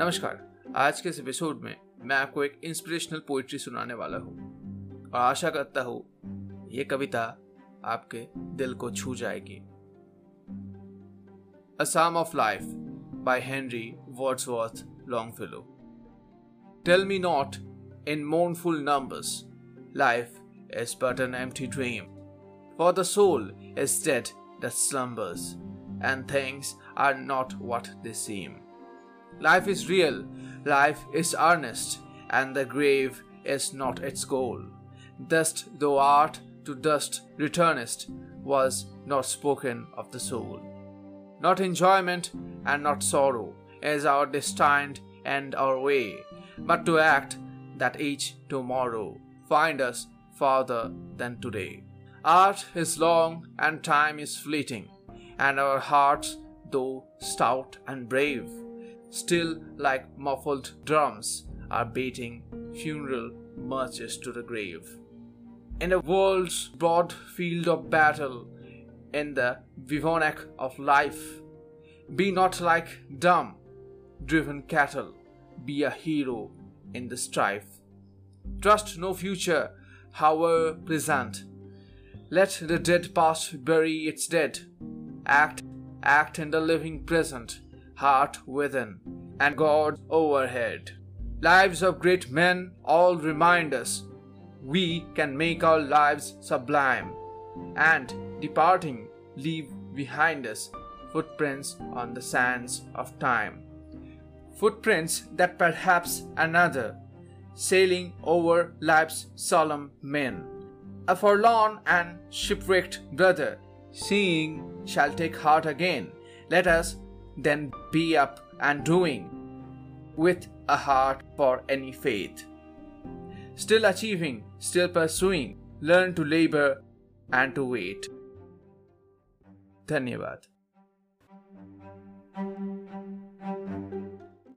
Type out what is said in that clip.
नमस्कार। आज के इस एपिसोड में मैं आपको एक इंस्पिरेशनल पोइट्री सुनाने वाला हूँ। और आशा करता हूँ ये कविता आपके दिल को छू जाएगी। A psalm of life by Henry words Wordsworth Longfellow tell me not in mournful numbers life is but an empty dream for the soul is dead the and things are not what this Life is real, life is earnest, and the grave is not its goal. Dust though art to dust returnest was not spoken of the soul. Not enjoyment and not sorrow is our destined and our way, but to act that each tomorrow find us farther than today. Art is long and time is fleeting, and our hearts, though stout and brave, still like muffled drums are beating funeral marches to the grave. In the world's broad field of battle, in the bivouac of life, be not like dumb, driven cattle, be a hero in the strife. Trust no future, however pleasant. Let the dead past bury its dead. Act, act in the living present, heart within, and God overhead. Lives of great men all remind us we can make our lives sublime, and departing, leave behind us footprints on the sands of time. Footprints that perhaps another, sailing over life's solemn men, a forlorn and shipwrecked brother, seeing shall take heart again. Let us then be up and doing with a heart for any faith. Still achieving, still pursuing, learn to labor and to wait. धन्यवाद